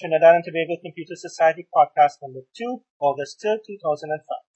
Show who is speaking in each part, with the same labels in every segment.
Speaker 1: Trinidad and Tobago Computer Society podcast number 2, August 3rd, 2005.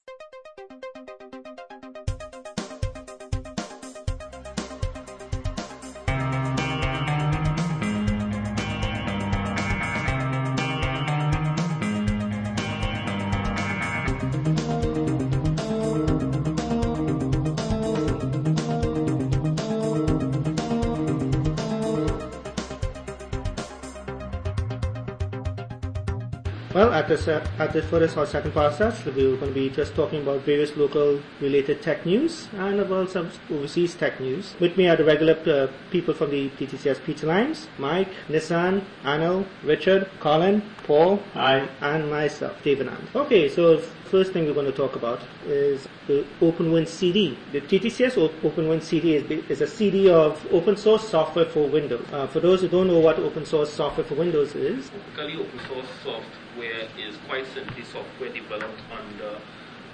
Speaker 1: This, at this for this our second podcast, we're going to be just talking about various local related tech news and about some overseas tech news. With me are the regular uh, people from the TTCS Pizza Lines, Mike, Nissan, Anil, Richard, Colin, Paul,
Speaker 2: Hi.
Speaker 1: and myself, Dev Anand. Okay, so first thing we're going to talk about is the OpenWin CD. The TTCS OpenWin CD is, is a CD of open source software for Windows. Uh, for those who don't know what open source software for Windows is,
Speaker 3: Typically, open source software is quite simply software developed under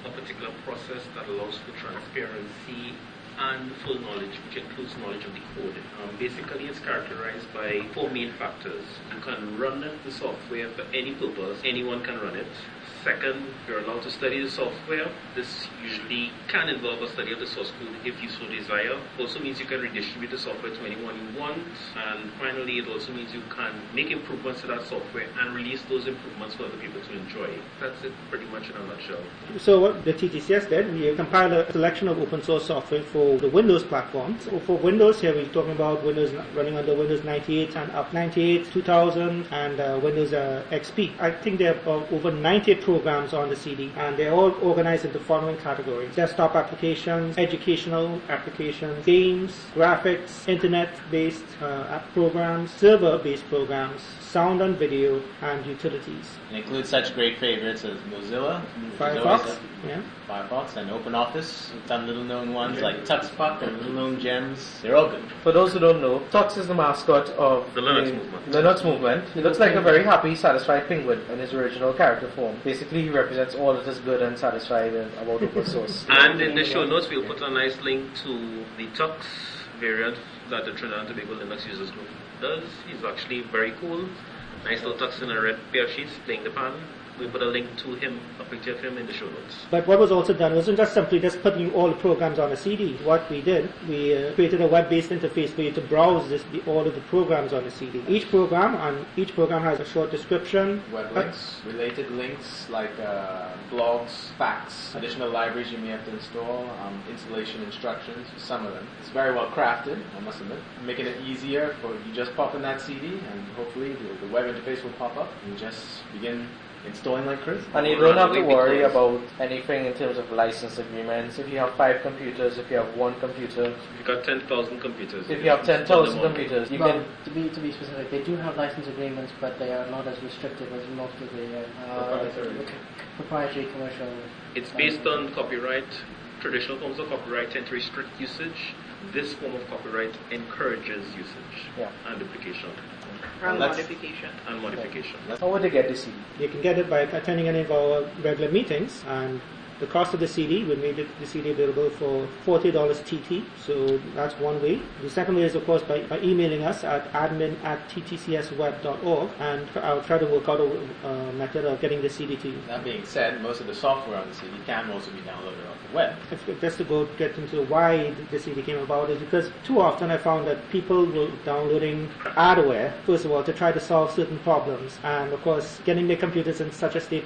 Speaker 3: a particular process that allows for transparency and full knowledge, which includes knowledge of the code. Um, basically, it's characterized by four main factors. You can run the software for any purpose, anyone can run it. Second, you're allowed to study the software. This usually can involve a study of the source code if you so desire. Also means you can redistribute the software to anyone you want. And finally, it also means you can make improvements to that software and release those improvements for other people to enjoy. That's it pretty much in a nutshell.
Speaker 1: So what the TTCS did, we compiled a selection of open source software for the Windows platform. So for Windows, here we're talking about Windows running under Windows 98 and up 98, 2000, and uh, Windows uh, XP. I think there are over 90 programs on the CD, and they're all organized into following categories: desktop applications, educational applications, games, graphics, internet-based uh, app programs, server-based programs, sound and video, and utilities.
Speaker 2: It includes such great favorites as Mozilla,
Speaker 1: Firefox,
Speaker 2: Mozilla's,
Speaker 1: yeah.
Speaker 2: Firefox, and OpenOffice. Some little known ones like TuxPuck and little known gems. They're all good.
Speaker 4: For those who don't know, Tux is the mascot of
Speaker 3: The Linux movement.
Speaker 4: Linux movement. He looks like a very happy, satisfied penguin in his original character form. Basically, he represents all that is good and satisfied about open source.
Speaker 3: And in the show notes, we'll put a nice link to the Tux variant that the Trinidad and Tobago Linux users group does. He's actually very cool. Nice little Tux in a red pair of sheets playing the pan. We put a link to him, a picture of him in the show notes.
Speaker 1: But what was also done wasn't just simply just putting all the programs on a CD. What we did, we uh, created a web-based interface for you to browse this, the, all of the programs on the CD. Each program, and each program has a short description.
Speaker 2: Web
Speaker 1: Uh,
Speaker 2: links, related links like uh, blogs, facts, additional libraries you may have to install, um, installation instructions, some of them. It's very well crafted, I must admit, making it easier for you just pop in that CD and hopefully the, the web interface will pop up and just begin installing like crazy.
Speaker 4: And you don't have to worry about anything in terms of license agreements. If you have five computers, if you have one computer,
Speaker 3: If you got 10,000 computers,
Speaker 4: if you have 10,000
Speaker 3: install them on.
Speaker 4: computers, you
Speaker 5: well,
Speaker 4: can
Speaker 5: to be to be specific, they do have license agreements, but they are not as restrictive as most of the uh,
Speaker 2: Proprietary.
Speaker 5: the c- proprietary commercial.
Speaker 3: It's based on copyright. Traditional forms of copyright tend to restrict usage. This form of copyright encourages usage
Speaker 4: Yeah.
Speaker 3: and duplication
Speaker 6: and
Speaker 2: Let's-
Speaker 6: modification.
Speaker 3: and modification.
Speaker 4: How would they get the CD?
Speaker 1: You can get it by attending any of our regular meetings, and the cost of the CD, we made it, the CD available for $40 TT, so that's one way. The second way is, of course, by, by emailing us at admin at ttcsweb.org, and I'll try to work out a uh, method of getting the CD to you.
Speaker 2: That being said, most of the software on the CD can also be downloaded off the web.
Speaker 1: Just to go get into why the CD came about is because too often I found that people were downloading adware, first of all, to try to solve certain problems, and of course, getting their computers in such a state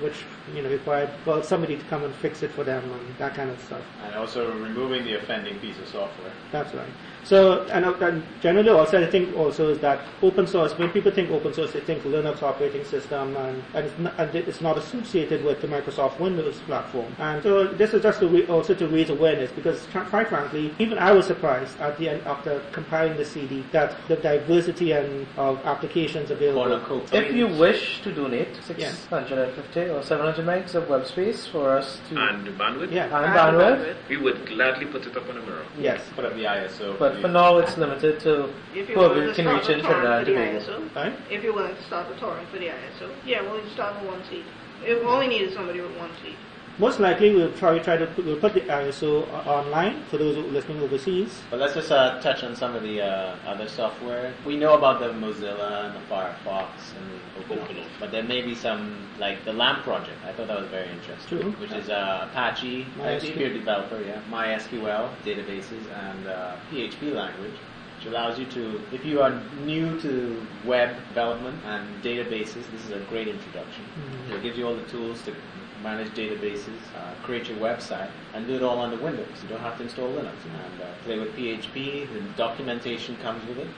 Speaker 1: which you know required well somebody to come and fix it for them and that kind of stuff.
Speaker 2: And also removing the offending piece of software.
Speaker 1: That's right. So, and, uh, and generally also, I think also is that open source, when people think open source, they think Linux operating system and, and, it's, not, and it's not associated with the Microsoft Windows platform. And so this is just to re- also to raise awareness because tr- quite frankly, even I was surprised at the end after compiling the CD that the diversity and of applications available.
Speaker 4: If you wish to donate
Speaker 1: Yeah.
Speaker 4: 650 or 700 megs of web space for us to
Speaker 3: And bandwidth,
Speaker 1: Yeah.
Speaker 4: and
Speaker 6: And
Speaker 4: bandwidth,
Speaker 3: we would gladly put it up on a mirror.
Speaker 1: Yes.
Speaker 2: Put up the ISO.
Speaker 4: but for now it's limited to
Speaker 6: If
Speaker 4: whoever can reach
Speaker 6: a
Speaker 4: in
Speaker 6: torrent
Speaker 4: Trinidad
Speaker 6: for
Speaker 4: and
Speaker 6: the
Speaker 4: Tobago.
Speaker 6: ISO,
Speaker 1: Right?
Speaker 6: if you're willing to start a torrent for the ISO, yeah, well, you start with one seat. If all we need is somebody with one seed.
Speaker 1: Most likely, we'll probably try to put, we'll put the ISO online for those who are listening overseas.
Speaker 2: But let's just uh, touch on some of the uh, other software. We know about the Mozilla and the Firefox and the OpenOffice,
Speaker 3: OpenOffice.
Speaker 2: but there may be some like the LAMP project. I thought that was very interesting,
Speaker 1: True.
Speaker 2: which is uh, Apache,
Speaker 1: MySQL.
Speaker 2: if you're a developer, yeah, MySQL databases and uh, PHP language. Which allows you to, if you are new to web development and databases, this is a great introduction.
Speaker 1: Mhm.
Speaker 2: It gives you all the tools to manage databases, uh, create your website, and do it all under Windows. You don't have to install Linux. And uh, play with PHP, the documentation comes with it.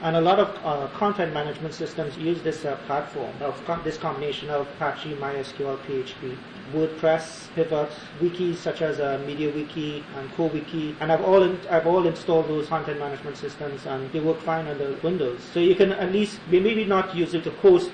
Speaker 1: And a lot of uh, content management systems use this uh, platform of com- this combination of Apache, MySQL, PHP, WordPress, Pivot, wikis such as uh, MediaWiki and CoreWiki, and I've all in- I've all installed those content management systems, and they work fine under Windows. So you can at least maybe not use it to host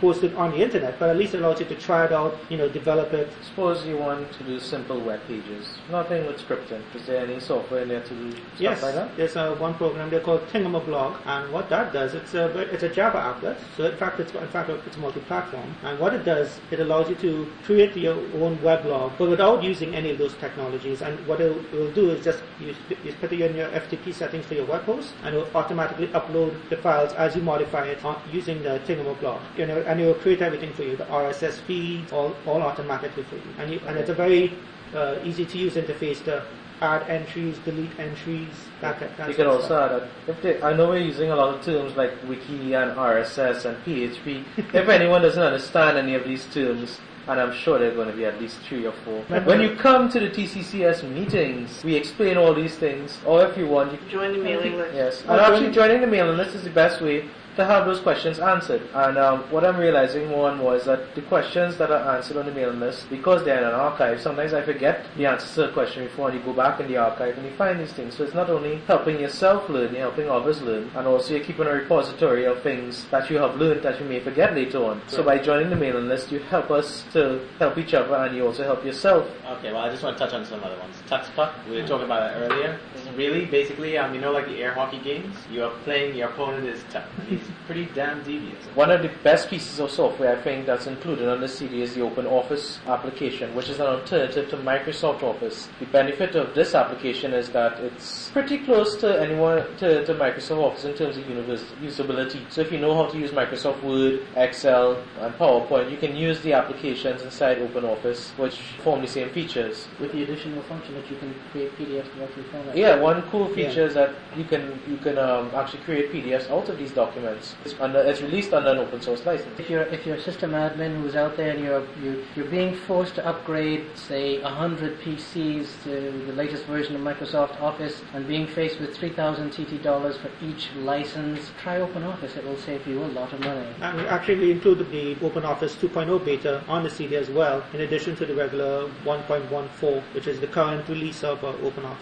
Speaker 1: host it on the internet, but at least allows you to try it out, you know, develop it.
Speaker 4: Suppose you want to do simple web pages, nothing with scripting. Is there any software in there to do stuff
Speaker 1: Yes,
Speaker 4: like that?
Speaker 1: there's uh, one program they call Thingamablog, and what that does, it's a it's a Java applet. So in fact, it's in fact it's multi-platform, and what it does, it allows you to create your own weblog, but without using any of those technologies. And what it will do is just you, you put it in your FTP settings for your web host, and it will automatically upload the files as you modify it using the Thingamablog. You know, and it will create everything for you, the RSS feed, all all automatically for you. And you, and it's a very uh, easy to use interface to add entries, delete entries, that, that,
Speaker 4: You can also
Speaker 1: stuff.
Speaker 4: add that. If they, I know we're using a lot of terms like wiki and RSS and PHP. if anyone doesn't understand any of these terms, and I'm sure there are going to be at least three or four. When you come to the TTCS meetings, we explain all these things. Or if you want, you can
Speaker 5: Join the mailing list.
Speaker 4: Yes, and actually
Speaker 1: joining-
Speaker 4: joining the mailing list is the best way to have those questions answered. And um, what I'm realizing more and more is that the questions that are answered on the mailing list, because they're in an archive, sometimes I forget the answer to the question before and you go back in the archive and you find these things. So it's not only helping yourself learn, you're helping others learn, and also you're keeping a repository of things that you have learned that you may forget later on. So by joining the mailing list, you help us to help each other and you also help yourself.
Speaker 2: Okay, well, I just want to touch on some other ones. Tux Puck, we were talking about that earlier. Really, basically, um, you know, like the air hockey games, you are playing, your opponent is tough. He's pretty damn devious.
Speaker 4: One of the best pieces of software I think that's included on the CD is the Open Office application, which is an alternative to Microsoft Office. The benefit of this application is that it's pretty close to anyone to, to Microsoft Office in terms of usability. So if you know how to use Microsoft Word, Excel, and PowerPoint, you can use the applications inside Open Office, which form the same features.
Speaker 5: With the additional function that you can create PDFs directly from it.
Speaker 4: Yeah, one cool
Speaker 1: Yeah.
Speaker 4: feature is that you can you can um, actually create PDFs out of these documents. It's, under, it's released under an open source license.
Speaker 5: If you're if you're a system admin who's out there and you're you're, you're being forced to upgrade, say, hundred PCs to the latest version of Microsoft Office, and being faced with three thousand TT dollars for each license, try OpenOffice. It will save you a lot of money.
Speaker 1: And actually, we included the OpenOffice 2.0 beta on the CD as well, in addition to the regular 1.14, which is the current release of uh,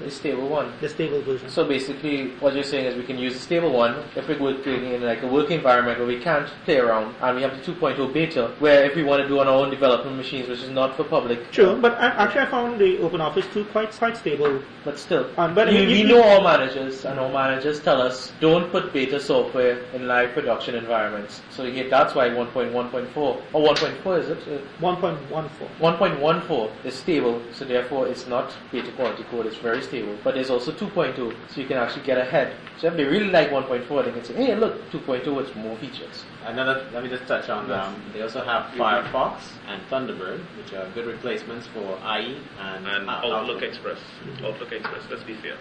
Speaker 4: The stable one.
Speaker 1: the stable version.
Speaker 4: So basically, what you're saying is we can use the stable one if we're working in like a work environment where we can't play around, and we have the 2.0 beta, where if we want to do on our own development machines, which is not for public.
Speaker 1: True, but I, actually, I found the OpenOffice 2 quite quite stable.
Speaker 4: But still,
Speaker 1: Um, but I
Speaker 4: we,
Speaker 1: mean,
Speaker 4: we
Speaker 1: you-
Speaker 4: know all managers, and all managers tell us don't put beta software in live production environments. So yeah, that's why 1.1.4 or 1.4 is it? Uh,
Speaker 1: 1.14.
Speaker 4: 1.14 is stable, so therefore it's not beta quality code, it's very stable. But there's also 2.2, so you can actually get ahead. So if they really like 1.4, they can say, hey, look, 2.2 with more features.
Speaker 2: Another, let me just touch on, um, they also have Firefox and Thunderbird, which are good replacements for IE and,
Speaker 3: And
Speaker 2: uh,
Speaker 3: Outlook Express. Outlook Express, let's be fair.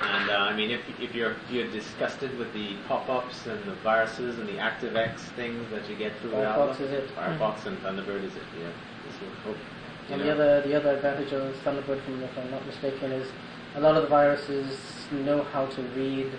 Speaker 2: And uh, I mean, if, if you're if you're disgusted with the pop-ups and the viruses and the ActiveX things that you get through
Speaker 5: Firefox
Speaker 2: Outlook,
Speaker 5: is it.
Speaker 2: Firefox and Thunderbird is it? Yeah. So, hope,
Speaker 5: And
Speaker 2: know.
Speaker 5: the other the other advantage of Thunderbird, from if I'm not mistaken, is a lot of the viruses know how to read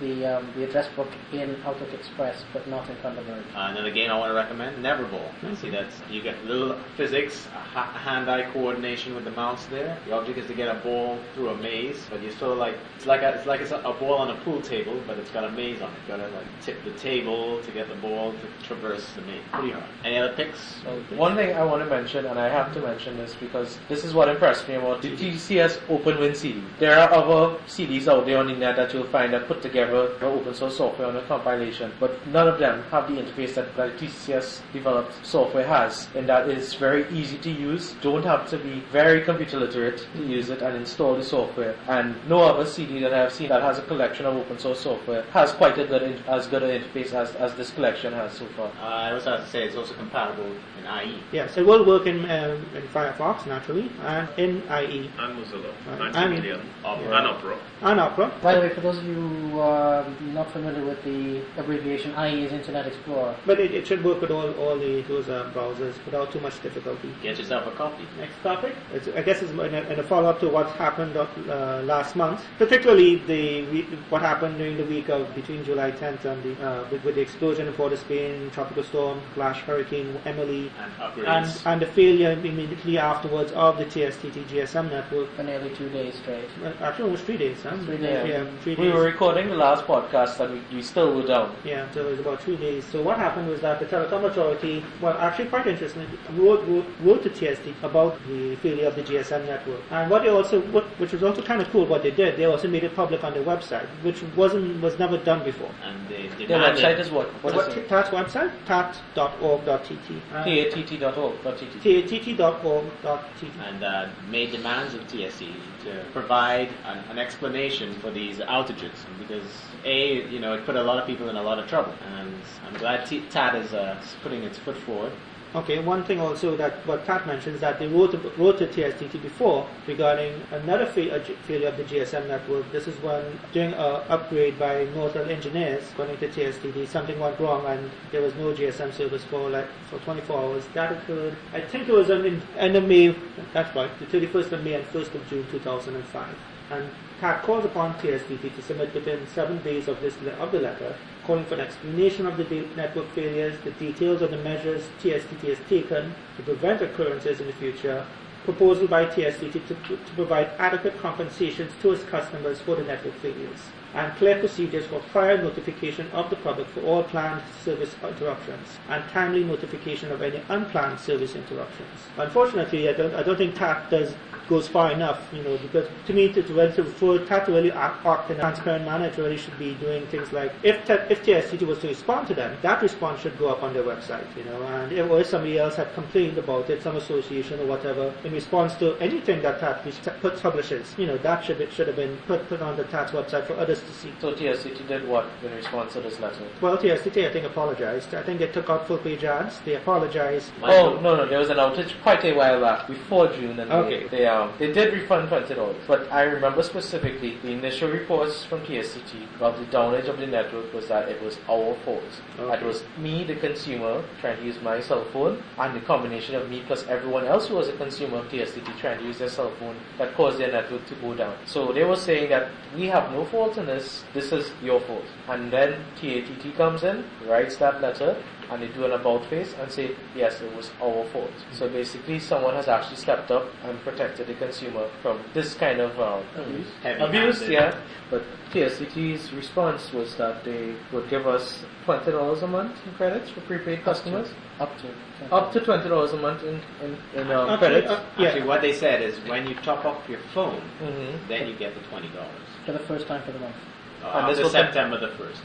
Speaker 5: the um, the address book in Outlook Express, but not in Thunderbird.
Speaker 2: Uh, another game I want to recommend, Neverball. See, that's you get little physics, ha- hand-eye coordination with the mouse there. The object is to get a ball through a maze, but you're sort of like it's like a, it's like it's a, a ball on a pool table, but it's got a maze on it. You gotta like tip the table to get the ball to traverse the maze. Pretty hard. Any other picks?
Speaker 4: So one thing I want to mention, and I have to mention this because this is what impressed me about the TCS OpenWin CD. There are other CDs out there on the net that you'll find that put together whatever the open source software on the compilation, but none of them have the interface that, that TCS developed software has, and that is very easy to use. Don't have to be very computer literate to use it and install the software. And no other CD that I've seen that has a collection of open source software has quite a good in, as good an interface as, as this collection has so far.
Speaker 6: Uh, I also have to say it's also compatible in IE.
Speaker 1: Yes, it will work in, um, in Firefox naturally and in IE
Speaker 3: And Mozilla,
Speaker 1: Right.
Speaker 3: and
Speaker 1: And-
Speaker 3: K-Meleon,
Speaker 6: Opera.
Speaker 3: and Opera.
Speaker 1: and Opera.
Speaker 5: By the way, for those of you who are not familiar with the abbreviation, IE is Internet Explorer.
Speaker 1: But it, it should work with all, all the those uh, browsers without too much difficulty.
Speaker 6: Get yourself a copy.
Speaker 1: Next topic. It's, I guess it's in a, in a follow-up to what happened uh, last month, particularly the what happened during the week of between July 10th and the uh, with, with the explosion in Port of Spain, tropical storm, flash hurricane Emily,
Speaker 6: And
Speaker 1: and,
Speaker 6: upgrades.
Speaker 1: and the failure immediately afterwards of the TSTT GSM network.
Speaker 5: For nearly two days straight.
Speaker 1: Well, Actually, almost three days. Huh?
Speaker 5: Three days.
Speaker 1: Yeah, three days.
Speaker 4: We were recording the last podcast and we, we still were down.
Speaker 1: Yeah, so it was about three days. So what happened was that the telecom authority, well, actually quite interesting, wrote, wrote, wrote to TSTT about the failure of the GSM network. And what they also, what, which was also kind of cool, what they did, they also made it public on their website, which wasn't was never done before.
Speaker 6: And they
Speaker 4: Their website is what? What
Speaker 1: What,
Speaker 4: is it?
Speaker 1: TAT's website? tat.org.tt.
Speaker 4: Tatt.org.tt.
Speaker 1: tat.org.tt.
Speaker 6: and uh, made demands of TSTT to provide an, an explanation for these outages because a you know it put a lot of people in a lot of trouble and I'm glad T- TAT is uh, putting its foot forward.
Speaker 1: Okay, one thing also that what Pat mentions that they wrote, wrote to TSTT before regarding another fa- uh, G- failure of the GSM network. This is when during an upgrade by Nortel engineers, according to TSTT, something went wrong and there was no GSM service for like for 24 hours. That occurred, I think it was on in end of May. That's right, the 31st of May and 1st of June 2005. And TATT calls upon TSTT to submit within seven days of this of the letter, calling for an explanation of the network failures, the details of the measures TSTT has taken to prevent occurrences in the future, proposal by TSTT to, to provide adequate compensations to its customers for the network failures, and clear procedures for prior notification of the public for all planned service interruptions, and timely notification of any unplanned service interruptions. Unfortunately, I don't, I don't think TAT does goes far enough, you know, because to me, to, to, to, for TAT to really act, act in a transparent manner, it really should be doing things like, if, if TSTT was to respond to them, that response should go up on their website, you know, and if, or if somebody else had complained about it, some association or whatever, in response to anything that TAT puts, publishes, you know, that should, be, should have been put, put on the TAT's website for others to see.
Speaker 4: So TSTT did what in response to this letter?
Speaker 1: Well, TSTT, I think, apologized. I think they took out full page ads. They apologized.
Speaker 4: Oh no no, there was an outage quite a while back before June, and
Speaker 1: Okay.
Speaker 4: they, they um they did refund twenty dollars. But I remember specifically the initial reports from TSTT about the downage of the network was that it was our fault. That
Speaker 1: Okay.
Speaker 4: was me, the consumer, trying to use my cell phone, and the combination of me plus everyone else who was a consumer of TSTT trying to use their cell phone that caused their network to go down. So they were saying that we have no fault in this. This is your fault. And then TATT comes in, writes that letter, and they do an about face and say, yes, it was our fault. So basically, someone has actually stepped up and protected the consumer from this kind of uh, abuse.
Speaker 6: Heavy-handed.
Speaker 4: Abuse, yeah. But TSTT's response was that they would give us twenty dollars a month in credits for prepaid customers,
Speaker 5: Up to.
Speaker 4: up to twenty dollars a month in in, in um,
Speaker 1: Actually,
Speaker 4: credits.
Speaker 1: uh, yeah.
Speaker 6: Actually, what they said is when you top up your phone,
Speaker 4: Mhm.
Speaker 6: then you get the twenty dollars.
Speaker 5: For the first time for the month.
Speaker 6: Uh,
Speaker 4: And this
Speaker 6: after
Speaker 4: will
Speaker 6: September the first.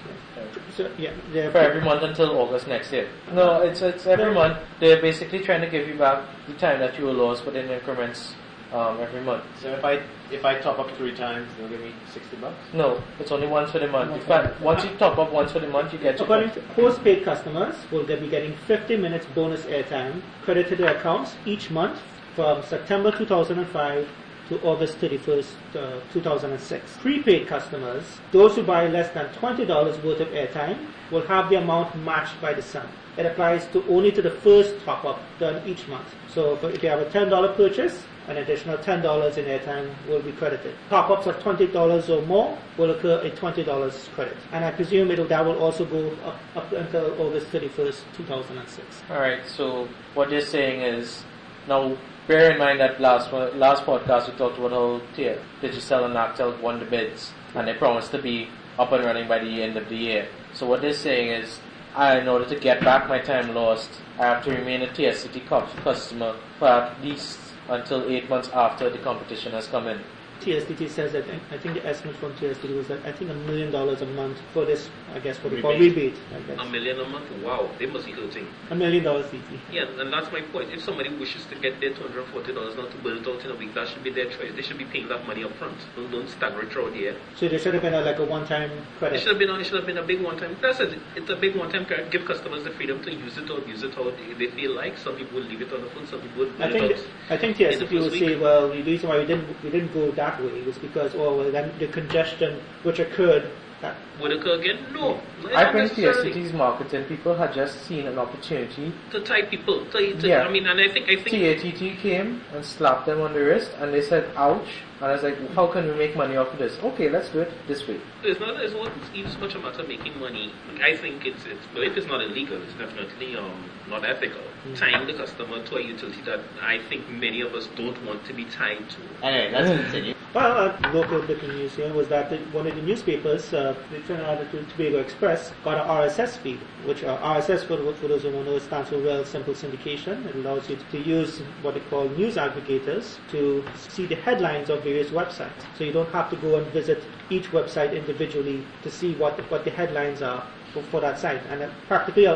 Speaker 1: So, yeah,
Speaker 4: for every month until August next year. No, it's it's every month. They're basically trying to give you back the time that you were lost, but in increments um, every month.
Speaker 6: So if I if I top up three times, they'll give me sixty bucks.
Speaker 4: No, it's only once for the month. In fact, once you top up once for the month, you get your
Speaker 1: According to postpaid customers, will they be getting 50 minutes bonus airtime credited to their accounts each month from September 2005 to August 31st, uh, 2006. Prepaid customers, those who buy less than $20 worth of airtime, will have the amount matched by the sum. It applies to only to the first top up done each month. So if you have a $10 purchase, an additional $10 in airtime will be credited. Top-ups of $20 or more will occur a $20 credit. And I presume it'll, that will also go up, up until August 31st, 2006.
Speaker 4: All right. So what they're saying is now. Bear in mind that last last podcast we talked about how T- Digicel and Laqtel won the bids, and they promised to be up and running by the end of the year. So what they're saying is, in order to get back my time lost, I have to remain a TSTT cu- customer for at least until eight months after the competition has come in.
Speaker 1: TSTT says that I think the estimate from TSTT was that I think a million dollars a month for this, I guess what they call
Speaker 6: Rebate.
Speaker 1: rebate. I
Speaker 3: A
Speaker 1: guess.
Speaker 3: million a month? Wow, they must be hurting.
Speaker 1: A million dollars CT.
Speaker 3: Yeah, and that's my point. If somebody wishes to get their $240 not to build it out in a week, that should be their choice. They should be paying that money up front. Don't, don't stagger it throughout the year.
Speaker 1: So there should have been a, like a one-time credit.
Speaker 3: It
Speaker 1: credit.
Speaker 3: should have been. It should have been a big one-time. That's it. It's a big one-time. credit. Give customers the freedom to use it or use it how they, they feel like. Some people will leave it on the phone. Some people would
Speaker 1: I think
Speaker 3: it out.
Speaker 1: I think
Speaker 3: in the
Speaker 1: TSTT say, well, the reason why we didn't we didn't go that way was because oh well then the congestion which occurred. That,
Speaker 3: Would it occur again? No. not
Speaker 4: I think
Speaker 3: necessarily.
Speaker 4: TSTT's marketing people had just seen an opportunity.
Speaker 3: To tie people. To, to,
Speaker 4: Yeah.
Speaker 3: I mean, and I think I think
Speaker 4: TATT came and slapped them on the wrist and they said, ouch. And I was like, how can we make money off of this? Okay, let's do it this way.
Speaker 3: It's not. It's not even so much a matter of making money. Like, I think it's. It's. But if it's not illegal, it's definitely um not ethical. Tying the customer to a utility that I think many of us don't want to be tied to.
Speaker 6: Anyway, let's continue.
Speaker 1: Well, a local bit of news here was that the, one of the newspapers, uh, the Trinidad and Tobago Express, got an RSS feed, which uh, RSS, for, for those who don't know, stands for Real Simple Syndication. It allows you to use what they call news aggregators to see the headlines of various websites. So you don't have to go and visit each website individually to see what the, what the headlines are for, for that site. And uh, practically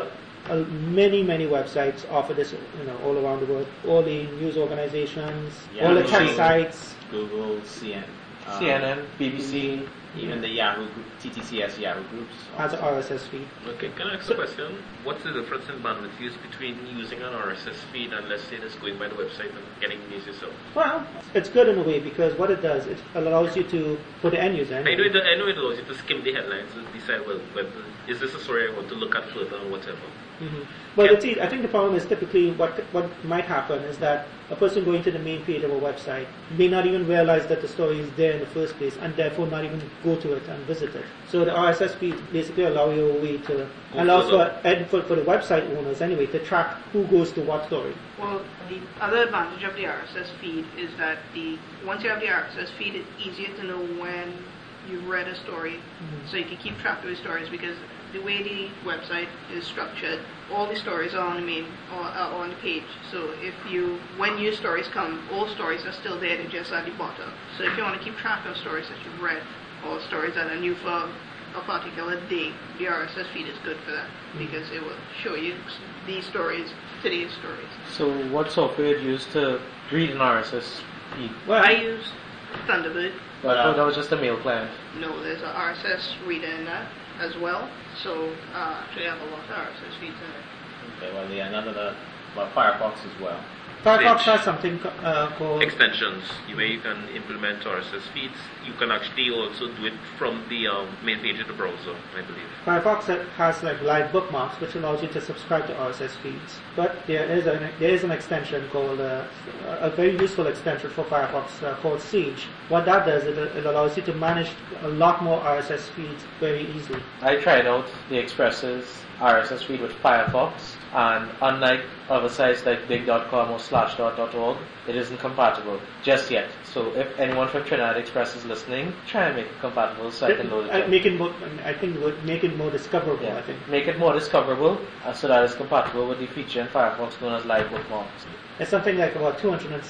Speaker 1: uh, uh, many, many websites offer this, you know, all around the world. All the news organizations,
Speaker 6: Yeah,
Speaker 1: all the
Speaker 6: I'm
Speaker 1: tech sites.
Speaker 6: Google, CN, um,
Speaker 4: CNN, BBC.
Speaker 6: even the Yahoo group, TTCS Yahoo groups.
Speaker 1: has an RSS feed.
Speaker 3: Okay, can I ask a question? What's the difference in bandwidth use between using an RSS feed and let's say just going by the website and getting news yourself?
Speaker 1: Well, it's good in a way because what it does, it allows you to, for the end user,
Speaker 3: I know, it, I know it allows you to skim the headlines and decide, well, whether, is this a story I want to look at further or whatever.
Speaker 1: Mhm. But the see, I think the problem is typically what what might happen is that a person going to the main page of a website may not even realize that the story is there in the first place, and therefore not even go to it and visit it. So the RSS feed basically allow you a way to
Speaker 3: Go
Speaker 1: allows for, for for the website owners anyway to track who goes to what story.
Speaker 7: Well, the other advantage of the RSS feed is that the once you have the RSS feed, it's easier to know when you've read a story, so you can keep track of the stories because the way the website is structured, all the stories are on the main or are on the page. So if you, when new stories come, all stories are still there, they're just at the bottom. So if you want to keep track of stories that you've read or stories that are new for a particular day, the RSS feed is good for that mm-hmm. because it will show you these stories, today's stories.
Speaker 4: So what software do you use to read an RSS feed?
Speaker 1: Well,
Speaker 7: I use Thunderbird.
Speaker 4: But I thought that was just a mail client.
Speaker 7: No, there's an RSS reader in that as well. So uh, actually, I have a lot of RSS feeds in it.
Speaker 6: Okay, well, yeah, none of the, well, Firefox as well.
Speaker 1: Firefox has something uh, called
Speaker 3: Extensions, you where you can implement RSS feeds. You can actually also do it from the um, main page of the browser, I believe.
Speaker 1: Firefox has like live bookmarks, which allows you to subscribe to RSS feeds. But there is an there is an extension called uh, a very useful extension for Firefox uh, called Sage. What that does, it, it allows you to manage a lot more RSS feeds very easily.
Speaker 4: I tried out the Express's RSS feed with Firefox, and unlike other sites like digg.com or slashdot.org, it isn't compatible just yet. So if anyone from Trinidad Express is listening, try and make it compatible so I can load it.
Speaker 1: Uh, make it more, I think make it more discoverable. I think
Speaker 4: make it more discoverable uh, so that it's compatible with the feature in Firefox known as live bookmarks.
Speaker 1: It's something like about 217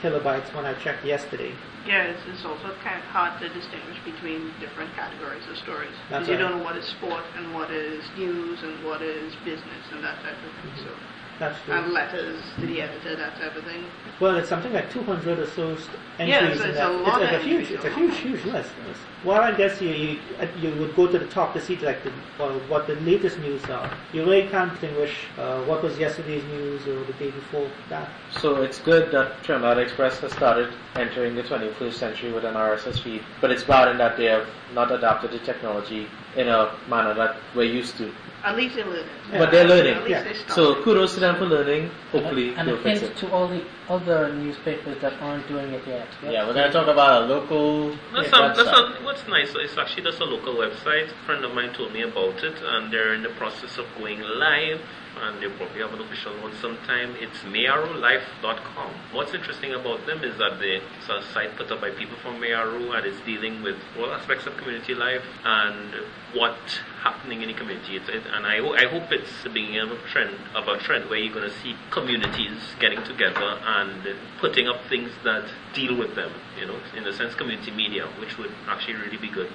Speaker 1: kilobytes when I checked yesterday.
Speaker 7: Yeah, it's, it's also kind of hard to distinguish between different categories of stories because you
Speaker 1: right.
Speaker 7: don't know what is sport and what is news and what is business and that type of thing. Mm-hmm. So
Speaker 1: That's true.
Speaker 7: and letters to the editor, that type of thing.
Speaker 1: Well, it's something like 200 or so st-
Speaker 7: Yeah,
Speaker 1: entries.
Speaker 7: so
Speaker 1: in
Speaker 7: it's
Speaker 1: that.
Speaker 7: a lot
Speaker 1: it's like
Speaker 7: of
Speaker 1: a huge,
Speaker 7: entries,
Speaker 1: it's a
Speaker 7: a
Speaker 1: huge, huge list. Yes. Well, I guess you, you uh, you would go to the top to see like the, well, what the latest news are. You really can't distinguish uh, what was yesterday's news or the day before that.
Speaker 4: So it's good that Trinidad Express has started entering the 21st century with an RSS feed, but it's bad in that they have not adapted the technology in a manner that we're used to.
Speaker 7: At least they're learning.
Speaker 4: But they're learning.
Speaker 7: At least
Speaker 1: Yeah.
Speaker 7: they started.
Speaker 4: So kudos to them for learning. Hopefully
Speaker 5: and
Speaker 4: they'll
Speaker 5: a hint to all the other newspapers that aren't doing it yet.
Speaker 6: Yeah, we're going to talk about a local
Speaker 3: That's,
Speaker 6: yeah,
Speaker 3: a, that's
Speaker 6: website.
Speaker 3: a, what's nice. It's actually just a local website. A friend of mine told me about it, and they're in the process of going live. and they probably have an official one sometime. It's mayarolife.com. What's interesting about them is that they, it's a site put up by people from Mayaro and it's dealing with all aspects of community life and what happening in the community. It, and I, I hope it's the beginning of a trend of a trend where you're going to see communities getting together and putting up things that deal with them. You know, in a sense, community media, which would actually really be good.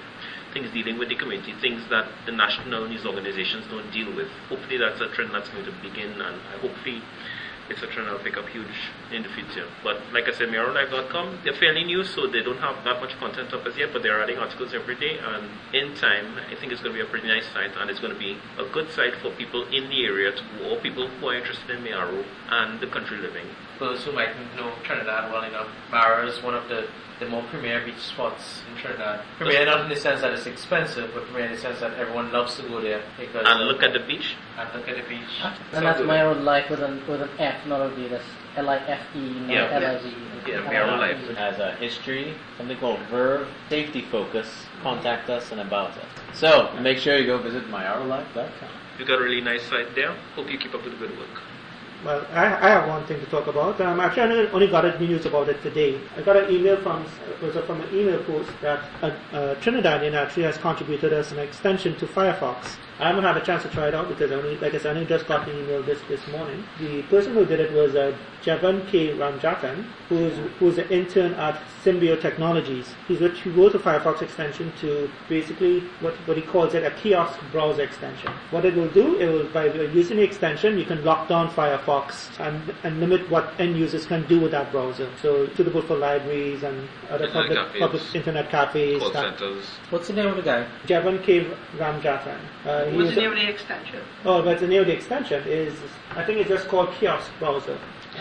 Speaker 3: Things dealing with the community, things that the national news organizations don't deal with. Hopefully, that's a trend that's going to begin, and hopefully it's a trend that'll pick up huge in the future. But like I said, MayaroLife.com, they're fairly new, so they don't have that much content up as yet, but they're adding articles every day. And in time, I think it's going to be a pretty nice site, and it's going to be a good site for people in the area to or people who are interested in Mayaro and the country living.
Speaker 4: For those who might know Trinidad well enough, Mayaro is one of the, the more premier beach spots in Trinidad. Premier not in the sense that it's expensive, but premier in the sense that everyone loves to go there because
Speaker 3: And look at the beach.
Speaker 4: and look at the beach.
Speaker 5: And that's my own life with an with an F, not a V. That's L I F E, not
Speaker 3: Yeah.
Speaker 5: L I Z.
Speaker 3: Yeah, my life.
Speaker 6: It has a history, something called Verve Safety Focus. Contact us and about us. So make sure you go visit mayarolife.com.
Speaker 3: You got a really nice site there. Hope you keep up with the good work.
Speaker 1: Well, I, I have one thing to talk about. Um, actually, I only- got a news about it today. I got an email from was from an email post that a, a Trinidadian actually has contributed as an extension to Firefox. I haven't had a chance to try it out because I only, like I said, I only just got the email this this morning. The person who did it was uh, Javan K. Ramjatan, who is who is an intern at Symbio Technologies. He's wrote, he wrote a Firefox extension to basically what what he calls it a kiosk browser extension. What it will do, it will by using the extension, you can lock down Firefox and and limit what end users can do with that browser. So suitable for libraries and other
Speaker 3: Internet
Speaker 1: public
Speaker 3: cafes.
Speaker 1: public internet cafes.
Speaker 3: Call centers.
Speaker 4: What's the name of the guy?
Speaker 1: Javan K. Ramjatan. Uh, he
Speaker 7: What's
Speaker 1: is
Speaker 7: the
Speaker 1: a-
Speaker 7: name of the extension?
Speaker 1: Oh, but the name of the extension is, I think it's just called Kiosk Browser.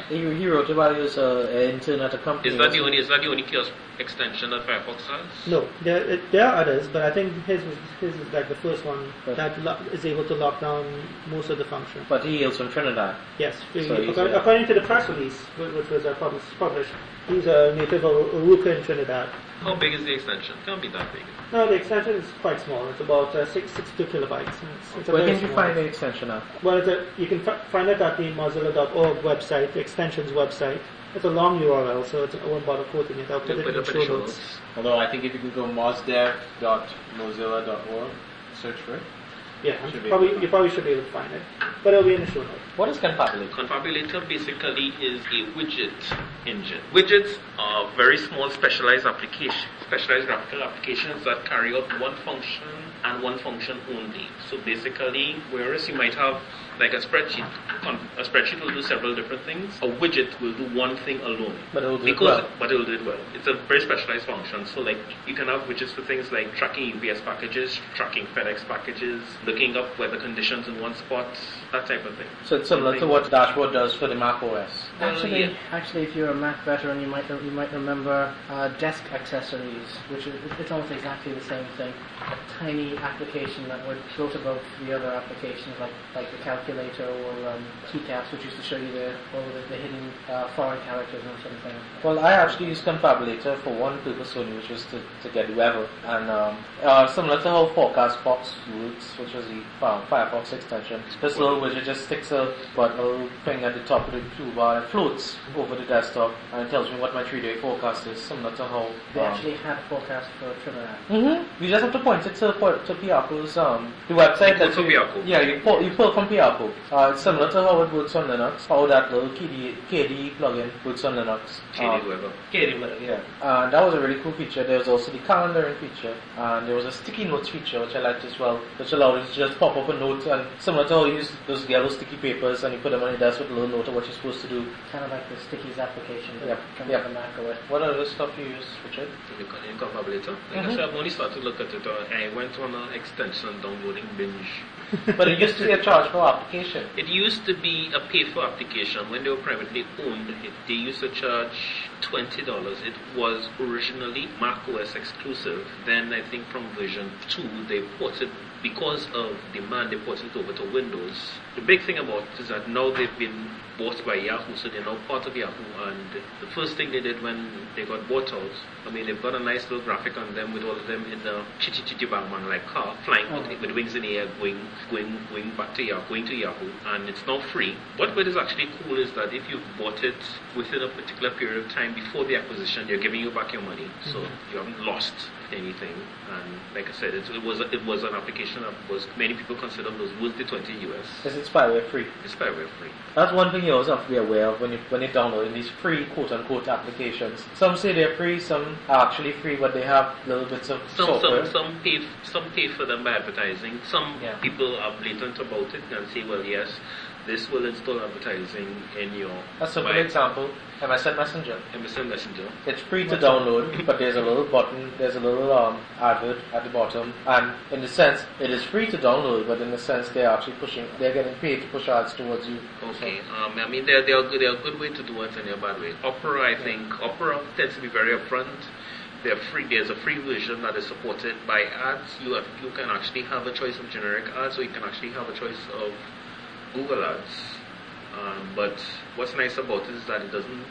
Speaker 4: He, he wrote about it as uh, an intern at a company.
Speaker 3: Is that the only is that the only kiosk extension that Firefox has?
Speaker 1: No, there, there are others, but I think his was, his is like the first one that lo- is able to lock down most of the function.
Speaker 4: But he hails from Trinidad.
Speaker 1: Yes,
Speaker 4: So he's
Speaker 1: according, according to the press release, which was uh, published, published, he's a native of Arouca in Trinidad.
Speaker 3: How big is the extension? Can't be that big.
Speaker 1: No, the extension is quite small. It's about uh, six, 62 kilobytes. It's, it's a
Speaker 4: Where can you find the extension at?
Speaker 1: Well, it's a, you can fi- find it at the Mozilla.org website, the extensions website. It's a long URL, so it's, I won't bother quoting it. I'll put
Speaker 3: We'll
Speaker 1: it in the
Speaker 3: in
Speaker 1: show
Speaker 3: show
Speaker 1: notes.
Speaker 3: notes.
Speaker 6: Although I think if you can go mozdev.mozilla.org, search for it.
Speaker 1: Yeah,
Speaker 6: Should
Speaker 1: probably,
Speaker 6: able to
Speaker 1: you probably should be able to find it. But it'll be in the show notes.
Speaker 4: What is Confabulate?
Speaker 3: Konfabulator basically is a widget engine. Widgets are very small specialized application, specialized graphical applications that carry out one function and one function only. So basically, whereas you might have like a spreadsheet, a spreadsheet will do several different things. A widget will do one thing alone.
Speaker 4: But it will do it well.
Speaker 3: but it will do it well. It's a very specialized function. So like you can have widgets for things like tracking UPS packages, tracking FedEx packages, looking up weather conditions in one spot, that type of thing.
Speaker 4: So it's similar to what Dashboard does for the Mac OS.
Speaker 3: Well,
Speaker 5: Actually,
Speaker 3: yeah.
Speaker 5: actually, if you're a Mac veteran, you might you might remember uh, desk accessories, which is it's almost exactly the same thing. A tiny application that would float above the other applications, like like the calculator or um, keycaps, which used to show you the all the, the hidden uh, foreign characters and something.
Speaker 4: Well, I actually use Konfabulator for one purpose only, which was to, to get weather. And um, uh, similar to how ForecastFox works, which was the Fi- Firefox extension, this little widget just sticks a, but a little thing at the top of the toolbar and floats over the desktop and it tells me what my three-day forecast is, similar to how...
Speaker 5: They
Speaker 4: um,
Speaker 5: actually had a forecast for Trinidad.
Speaker 4: Mm-hmm. You just have to point it to to Piarco's um the website that you
Speaker 3: Piarco.
Speaker 4: yeah you pull you pull from Piarco. Uh, it's similar to how it works on Linux. How that little KDE, KDE plugin works on Linux.
Speaker 3: KDE Weather.
Speaker 4: KDE Weather, yeah. And that was a really cool feature. There was also the calendaring feature, and there was a sticky notes feature which I liked as well, which allowed you to just pop up a note and similar to how you use those yellow sticky papers and you put them on your desk with a little note of what you're supposed to do.
Speaker 5: Kind of like the Stickies application that
Speaker 4: Yep,
Speaker 5: comes
Speaker 4: yep.
Speaker 5: with Mac OS.
Speaker 4: What other stuff you use, Richard?
Speaker 3: in the in Konfabulator. Like
Speaker 4: Mhm.
Speaker 3: I said, I've only started to look at it. Uh, I went on an extension downloading binge.
Speaker 4: but it used to be a charge for application.
Speaker 3: It used to be a pay-for application when they were privately owned. It, they used to charge twenty dollars. It was originally Mac OS exclusive. Then I think from version two they ported because of demand, they ported it over to Windows. The big thing about it is that now they've been bought by Yahoo, so they're now part of Yahoo. And the first thing they did when they got bought out, I mean, they've got a nice little graphic on them with all of them in the Chitty Chitty Bang Bang like car, flying with, oh. with wings in the air, going, going, going back to Yahoo, going to Yahoo, and it's now free. But what is actually cool is that if you've bought it within a particular period of time before the acquisition, they're giving you back your money, so mm-hmm. you haven't lost anything. And like I said, it, it was a, it was an application that was many people consider was worth the 20 US.
Speaker 4: This is spyware free.
Speaker 3: It's spyware free.
Speaker 4: That's one thing you also have to be aware of when you when you're downloading these free quote unquote applications. Some say they're free, some are actually free, but they have little bits of
Speaker 3: Some
Speaker 4: software.
Speaker 3: some some pay some pay for them by advertising. Some
Speaker 4: Yeah.
Speaker 3: people are blatant about it and say, well, yes, this will install advertising in your
Speaker 4: That's A
Speaker 3: my
Speaker 4: example, MSN Messenger.
Speaker 3: MSN Messenger.
Speaker 4: It's free to download, but there's a little button, there's a little um, advert at the bottom, and in the sense, it is free to download, but in the sense they're actually pushing, they're getting paid to push ads towards you.
Speaker 3: Okay, um, I mean, they're, they're, good, they're a good way to do it and they're a bad way. Opera, I think, Opera tends to be very upfront. They're free. There's a free version that is supported by ads. You have, you can actually have a choice of generic ads, or you can actually have a choice of Google ads. Um, but what's nice about it is that it doesn't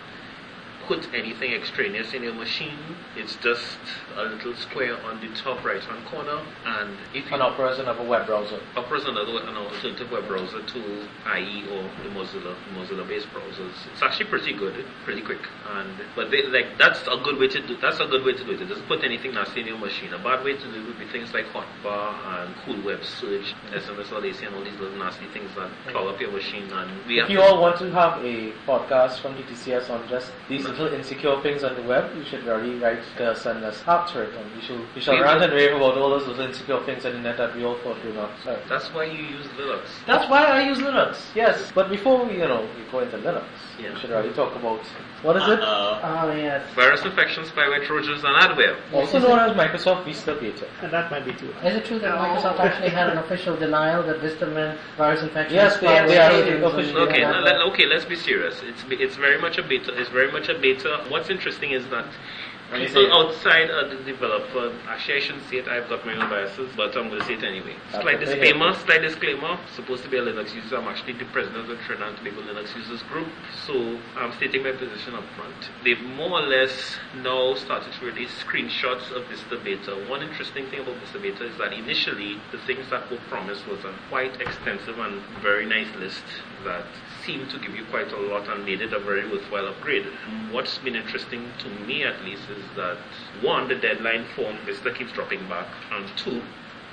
Speaker 3: put anything extraneous in your machine. It's just a little square on the top right hand corner, and if you
Speaker 4: And Opera is another web browser.
Speaker 3: Opera is another an alternative web browser to IE or the Mozilla Mozilla based browsers. It's actually pretty good, pretty quick, and but they, like that's a good way to do. That's a good way to do it. It doesn't put anything nasty in your machine. A bad way to do it would be things like Hotbar and Cool Web Search, SMS LAC, and all these little nasty things that clog up your machine. And we
Speaker 4: If you all want to have a podcast from TTCS on just these mm. little insecure things on the web, you should really write to us and us after it, and we shall we shall
Speaker 3: We
Speaker 4: rant and rave about all those little insecure things on the net that we all thought were not. Sorry.
Speaker 3: that's why you use Linux.
Speaker 4: That's why I use Linux. Yes, but before we, you know, we go into Linux,
Speaker 3: Yeah.
Speaker 4: we should really talk about what is it?
Speaker 6: Uh,
Speaker 5: Oh, yes.
Speaker 3: Virus infections, spyware, trojans, and adware.
Speaker 4: Also known as Microsoft Vista Beta.
Speaker 1: And that might be too high.
Speaker 5: Is it true that Microsoft actually had an official denial that Vista meant virus infection?
Speaker 4: Yes, they- they are
Speaker 5: agents, and
Speaker 4: officially-
Speaker 3: Okay,
Speaker 5: all
Speaker 3: now let, okay, let's be serious. It's it's very much a beta. It's very much a beta. What's interesting is that
Speaker 6: When you
Speaker 3: people
Speaker 6: say-
Speaker 3: outside of the developer, actually I shouldn't say it. I've got my own biases, but I'm going to say it anyway. Slight disclaimer. Slight disclaimer. Supposed to be a Linux user. I'm actually the president of the Trinidad and Tobago Linux users group, so I'm stating my position up front. They've more or less now started to release screenshots of Vista Beta. One interesting thing about Vista Beta is that initially the things that were promised was a quite extensive and very nice list that seemed to give you quite a lot and made it a very worthwhile upgrade. What's been interesting to me at least is that one, the deadline for Vista keeps dropping back, and two,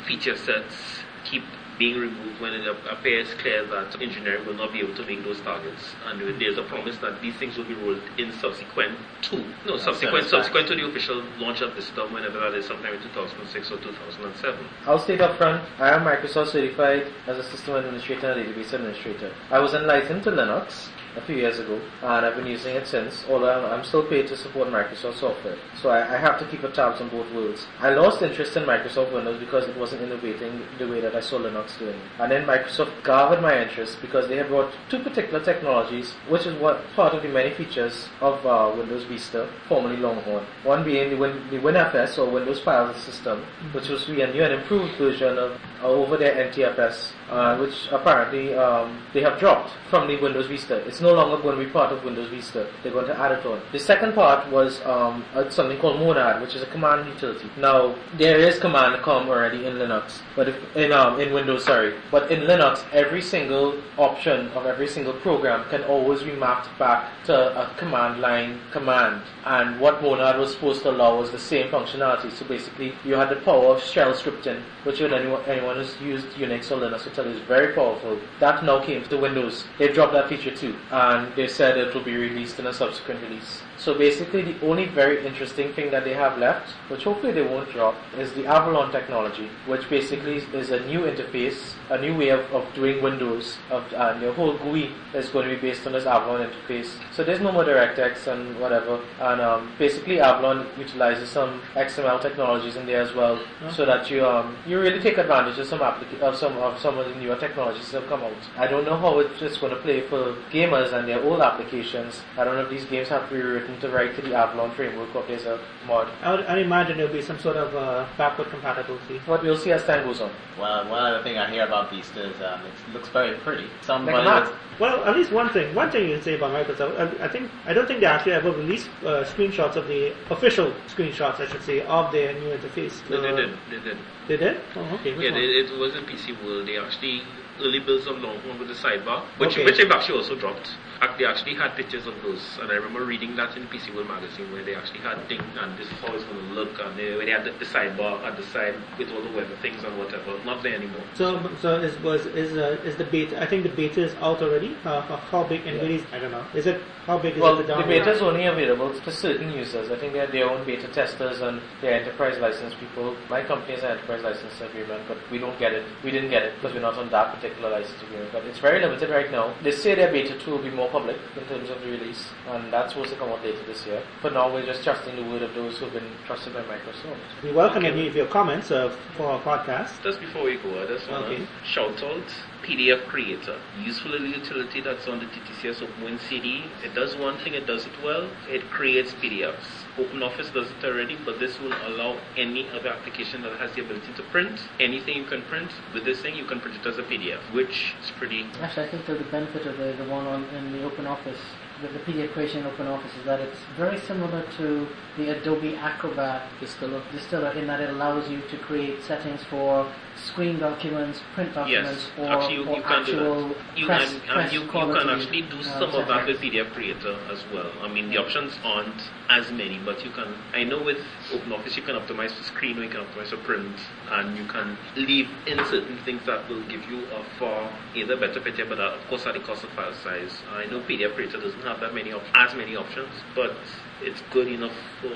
Speaker 3: feature sets keep being removed when it appears clear that engineering will not be able to make those targets. And mm-hmm. there's a promise that these things will be rolled in subsequent to, no, subsequent, subsequent to the official launch of Vista, whenever that is, sometime in 2006 or 2007.
Speaker 4: I'll state up front, I am Microsoft certified as a system administrator and database administrator. I was enlightened to Linux a few years ago, and I've been using it since, although I'm, still paid to support Microsoft software. So I, I have to keep a tabs on both worlds. I lost interest in Microsoft Windows because it wasn't innovating the way that I saw Linux doing. And then Microsoft gathered my interest because they had brought two particular technologies, which is what part of the many features of uh, Windows Vista, formerly Longhorn. One being the, Win, the WinFS or Windows File System, which was a new and improved version of uh, over their NTFS, uh, which apparently um, they have dropped from the Windows Vista. It's no longer going to be part of Windows Vista. They're going to add it on. The second part was um, uh, something called Monad, which is a command utility. Now there is command com already in Linux, but if in um, in Windows, sorry, but in Linux, every single option of every single program can always be mapped back to a command line command. And what Monad was supposed to allow was the same functionality. So basically, you had the power of shell scripting, which would anyone, anyone who's used Unix or Linux will tell is very powerful. That now came to Windows. They've dropped that feature too, and they said it will be released in a subsequent release. So basically, the only very interesting thing that they have left, which hopefully they won't drop, is the Avalon technology, which basically is a new interface, a new way of, of doing Windows, of, and your whole GUI is going to be based on this Avalon interface. So there's no more DirectX and whatever, and um, basically Avalon utilizes some XML technologies in there as well, so that you um, you really take advantage of some applica- of some of some of the newer technologies that have come out. I don't know how it's just going to play for gamers and their old applications. I don't know if these games have to be written to write to the Avalon framework or if there's a mod.
Speaker 1: I would, I imagine there'll be some sort of uh, backward compatibility.
Speaker 4: But we'll see as time goes on.
Speaker 6: Well, one other thing I hear about Vista is um, it looks very pretty. Somebody
Speaker 4: Like a
Speaker 1: Well, at least one thing. One thing you can say about Microsoft, I, I think I don't think they actually ever released uh, screenshots of the official screenshots, I should say, of their new interface.
Speaker 3: They, they
Speaker 1: Uh,
Speaker 3: did. They did.
Speaker 1: They did? Oh, okay.
Speaker 3: Yeah, they, it was in PC World. They actually early builds of Longhorn with the sidebar, which
Speaker 1: Okay.
Speaker 3: which they've actually also dropped. Ac- They actually had pictures of those, and I remember reading that in PC World magazine where they actually had things, and this is how it's going to look, and they, where they had the, the sidebar at the side with all the weather things and whatever. Not there anymore.
Speaker 1: So, so is was is uh, is the beta? I think the beta is out already. Uh, how- how big? And really, I don't know. Is it how big is
Speaker 4: Well,
Speaker 1: it?
Speaker 4: the
Speaker 1: download?
Speaker 4: beta is only available to certain users. I think they have their own beta testers and their enterprise license people. My company has an enterprise license agreement, but we don't get it. We didn't get it because we're not on that particular license agreement. But it's very limited right now. They say their beta 2 will be more public in terms of the release, and that's supposed to come out later this year. For now, we're just trusting the word of those who've been trusted by Microsoft.
Speaker 1: We welcome any of your comments uh, for our podcast.
Speaker 3: Just before we go, I just want to
Speaker 1: Okay.
Speaker 3: shout out PDF Creator. Useful little utility that's on the TTCS OpenWin CD. It does one thing, it does it well. It creates PDFs. OpenOffice does it already, but this will allow any other application that has the ability to print anything you can print. With this thing, you can print it as a PDF, which is pretty.
Speaker 5: Actually, I think the benefit of the, the one on in the OpenOffice the, the PDF creation in Open Office, is that it's very similar to the Adobe Acrobat distiller, distiller in that it allows you to create settings for screen documents, print documents,
Speaker 3: Yes,
Speaker 5: or,
Speaker 3: actually, you,
Speaker 5: or
Speaker 3: you can
Speaker 5: actual
Speaker 3: that. You,
Speaker 5: press,
Speaker 3: and, and
Speaker 5: press
Speaker 3: you, you can actually do
Speaker 5: uh,
Speaker 3: some of that with. PDF Creator as well. I mean, the options aren't as many, but you can. I know with OpenOffice you can optimize for screen, or you can optimize for print, and you can leave in certain things that will give you a far either better picture, but uh, of course at the cost of file size. I know PDF Creator doesn't have that many op- as many options, but it's good enough for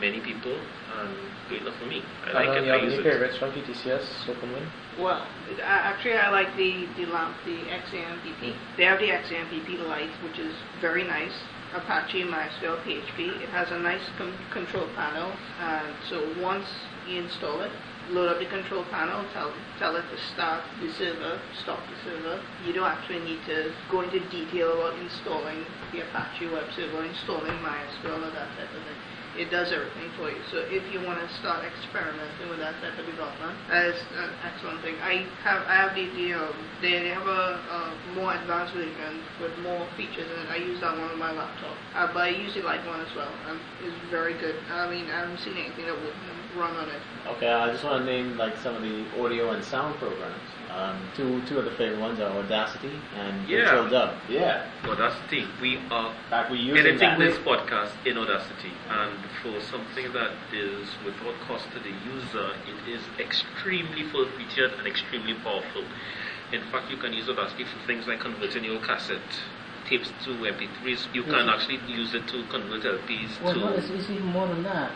Speaker 3: many people and good enough for me. I like
Speaker 4: and
Speaker 3: it.
Speaker 4: you
Speaker 3: I
Speaker 4: have
Speaker 3: use
Speaker 4: any
Speaker 3: it.
Speaker 4: favorites from TTCS OpenWin?
Speaker 7: Well, it- I- actually, I like the the lamp, the XAMPP. They have the XAMPP Lite, which is very nice. Apache, MySQL, PHP. It has a nice com- control panel, and so once you install it, load up the control panel, tell tell it to start the server, stop the server. You don't actually need to go into detail about installing the Apache web server, installing MySQL, or that type of thing. It does everything for you. So if you want to start experimenting with that type of development, that is an excellent thing. I have I have the, um, they, they have a, a more advanced version with more features it. I use that one on my laptop, uh, but I the light one as well. It's very good. I mean, I haven't seen anything that would run on it.
Speaker 6: Okay, I just want to name like some of the audio and sound programs. Um, two two of the favorite ones are Audacity and
Speaker 3: Yeah.
Speaker 6: Virtual Dub. Yeah,
Speaker 3: Audacity. We are
Speaker 6: in we use
Speaker 3: editing
Speaker 6: that.
Speaker 3: this podcast in Audacity, and for something that is without cost to the user, it is extremely full featured and extremely powerful. In fact, you can use Audacity for things like converting your cassette tapes to MP3s. You can actually use it to convert LPs
Speaker 5: Well,
Speaker 3: to.
Speaker 5: no, it's, it's even more than that.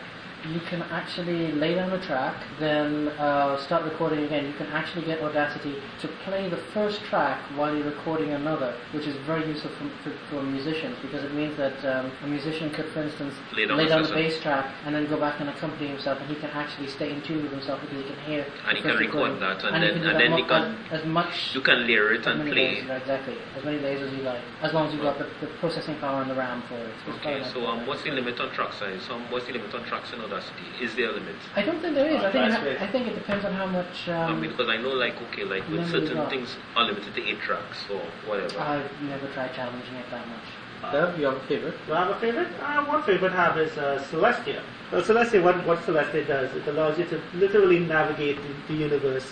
Speaker 5: You can actually lay down a track, then uh, start recording again. You can actually get Audacity to play the first track while you're recording another, which is very useful for, for, for musicians because it means that um, a musician could, for instance,
Speaker 3: Lay down
Speaker 5: lay
Speaker 3: the
Speaker 5: down the bass track and then go back and accompany himself, and he can actually stay in tune with himself because he can hear.
Speaker 3: And he can record
Speaker 5: recording.
Speaker 3: that, and
Speaker 5: he
Speaker 3: then- and then he can-
Speaker 5: as, much
Speaker 3: You can layer it and play.
Speaker 5: layers, exactly. As many layers as you like. As long as you've got the, the processing power and the RAM for it. It's
Speaker 3: Okay, so um, what's the limit on track size? Um, what's the limit on tracks in Audacity? Is there a limit?
Speaker 5: I don't think there is.
Speaker 6: Uh,
Speaker 5: I think
Speaker 6: that's
Speaker 5: it,
Speaker 6: it.
Speaker 5: I think it depends on how much.
Speaker 3: I
Speaker 5: Um,
Speaker 3: mean, because I know, like, okay, like with
Speaker 5: memory
Speaker 3: certain
Speaker 5: got.
Speaker 3: things are limited to eight tracks or whatever.
Speaker 5: I've never tried challenging it that much.
Speaker 4: Dev, you have a favorite?
Speaker 1: Do I have a favorite? Uh, one favorite I have is uh, Celestia. Well, Celestia, what, what Celestia does, it allows you to literally navigate the, the universe.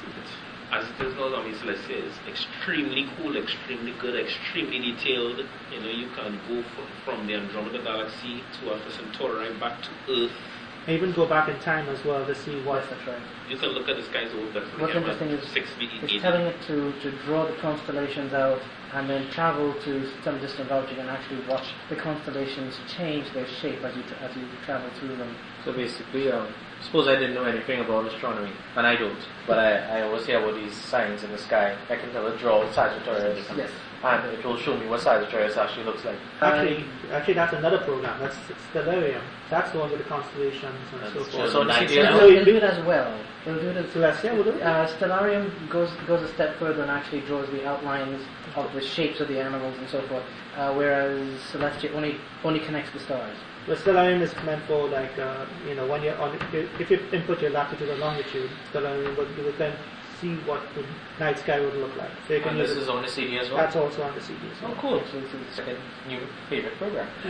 Speaker 3: As it is now, I mean, Celestia is extremely cool, extremely good, extremely detailed. You know, you can go from, from the Andromeda Galaxy to Alpha Centauri back to Earth.
Speaker 1: I even go back in time as well to see what.
Speaker 5: Yes, that's right.
Speaker 3: You can look at the skies over Bethlehem
Speaker 5: What's interesting is
Speaker 3: six feet,
Speaker 5: it's
Speaker 3: eight
Speaker 5: telling it to, to draw the constellations out and then travel to some distant object and actually watch the constellations change their shape as you, tra- as you travel through them.
Speaker 4: So basically, um, suppose I didn't know anything about astronomy, and I don't, but I, I always hear about these signs in the sky. I can tell it draw a Sagittarius.
Speaker 5: Yes.
Speaker 4: And it will show me what Sagittarius actually looks like.
Speaker 1: Actually, actually, that's another program. That's Stellarium. That's the one with the constellations and
Speaker 6: That's
Speaker 1: so forth.
Speaker 4: So the
Speaker 6: night
Speaker 4: CDS
Speaker 6: sky.
Speaker 5: It'll, it'll do it as well. It'll do it as
Speaker 1: Celestia will do it?
Speaker 5: Uh, Stellarium goes goes a step further and actually draws the outlines of the shapes of the animals and so forth, uh, whereas Celestia only only connects the stars.
Speaker 1: The Stellarium is meant for like, uh, you know, when you're on, if you input your latitude or longitude, Stellarium will, you will then see what the night sky would look like. So you can
Speaker 4: And this
Speaker 1: it.
Speaker 4: is on the CD as well.
Speaker 1: That's also on the CD. as
Speaker 4: Oh, cool. So it's a second new favorite program.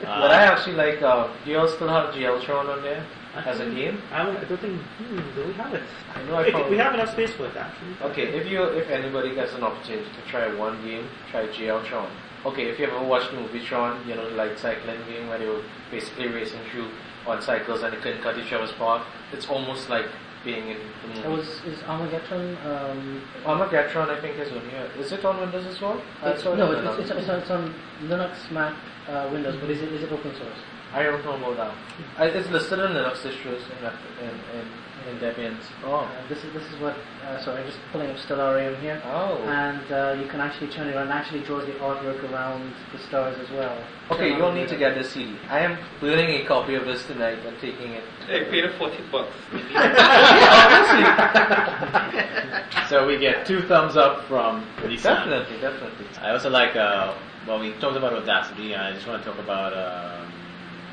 Speaker 6: Uh,
Speaker 4: What I actually like, uh, do you all still have GLtron on there as a game?
Speaker 1: I, don't, I don't think, hmm, do we have it?
Speaker 4: I know I
Speaker 1: It- we have enough space for it actually.
Speaker 4: Okay, if you if anybody gets an opportunity to try one game, try GLtron. Okay, if you ever watched movie Tron, you know, like cycling game where they were basically racing through on cycles and they couldn't cut each other's path, it's almost like being in the movie.
Speaker 5: It was is Armagetron. Um,
Speaker 4: Armagetron, I think, is on here. Is it on Windows as well?
Speaker 5: It's,
Speaker 4: saw it
Speaker 5: no, it's, it's, it's, on- it's on Linux, Mac, uh, Windows, but is it is it open source?
Speaker 4: I don't know about that. I, it's listed in Linux distros in, in, in, in Debian's. Oh.
Speaker 5: Uh, this is this is what. Uh, so I'm just pulling up Stellarium here.
Speaker 4: Oh.
Speaker 5: And uh, you can actually turn it on. Actually draws the artwork around the stars as well.
Speaker 4: Okay, you'll
Speaker 5: on
Speaker 4: need to get the CD. I am building a copy of this tonight and taking it.
Speaker 3: I paid a 40 bucks.
Speaker 6: So we get two thumbs up from Nissan.
Speaker 4: Definitely, definitely.
Speaker 6: I also like, uh, well, we talked about Audacity. and I just want to talk about um,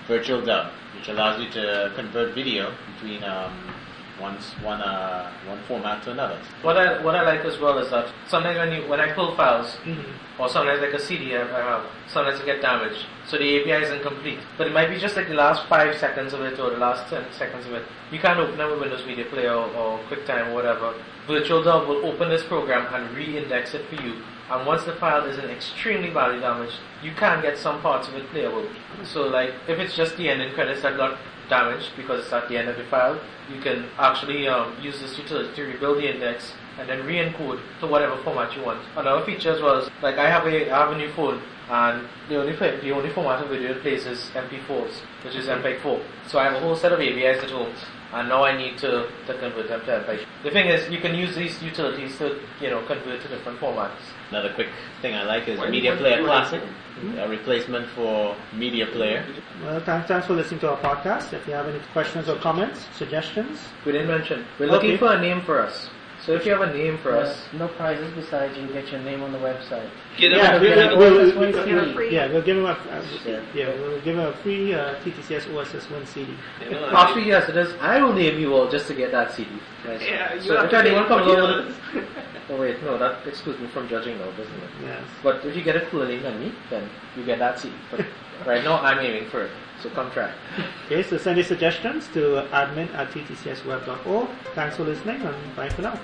Speaker 6: Virtual Dub, which allows you to convert video between um, one one uh, one format to another.
Speaker 4: What I what I like as well is that sometimes when you when I pull files
Speaker 1: Mm-hmm.
Speaker 4: or sometimes like a CD I I have, sometimes it get damaged. So the AVI is incomplete. But it might be just like the last five seconds of it or the last ten seconds of it. You can't open it with Windows Media Player or, or QuickTime or whatever. Virtual Dub will open this program and re-index it for you. And once the file isn't extremely badly damaged, you can get some parts of it playable. So like if it's just the ending credits that got damaged because it's at the end of the file, you can actually um, use this utility to rebuild the index and then re-encode to whatever format you want. Another feature as well is like I have a I have a new phone and the only the only format of video it plays is MP4s, which is MPEG 4. So I have a whole set of AVIs at home and now I need to, to convert them to MPEG. The thing is you can use these utilities to you know convert to different formats.
Speaker 6: Another quick thing I like is
Speaker 3: Why-
Speaker 6: Media
Speaker 3: why-
Speaker 6: Player
Speaker 3: why-
Speaker 6: Classic, mm-hmm. a replacement for Media Player.
Speaker 1: Well, thanks, thanks for listening to our podcast. If you have any questions or comments, suggestions,
Speaker 4: We didn't mention. We're
Speaker 1: Okay.
Speaker 4: looking for a name for us. So if you have a name for
Speaker 5: Uh,
Speaker 4: us,
Speaker 5: no prizes besides you get your name on the website.
Speaker 3: Get them
Speaker 1: yeah,
Speaker 3: a
Speaker 1: we,
Speaker 3: free-
Speaker 1: we, we'll,
Speaker 5: OSS
Speaker 1: we'll,
Speaker 5: one
Speaker 1: we'll-
Speaker 5: CD.
Speaker 7: free.
Speaker 1: yeah, we'll give him a uh,
Speaker 5: Yeah.
Speaker 1: yeah, we'll give him a free uh, TTCS OSS one CD.
Speaker 3: you know,
Speaker 4: actually yes it is. I will name you all just to get that CD. Yes.
Speaker 3: Yeah, you
Speaker 4: so
Speaker 3: have
Speaker 4: if
Speaker 3: to
Speaker 4: anyone comes
Speaker 3: $40.
Speaker 4: over, oh wait, no, that excludes me from judging now, doesn't it?
Speaker 1: Yes.
Speaker 4: But if you get a cooler name than me, then you get that CD. But right now I'm aiming for it, so try.
Speaker 1: Okay, so send your suggestions to admin at ttcsweb.org. Thanks for listening and bye for now.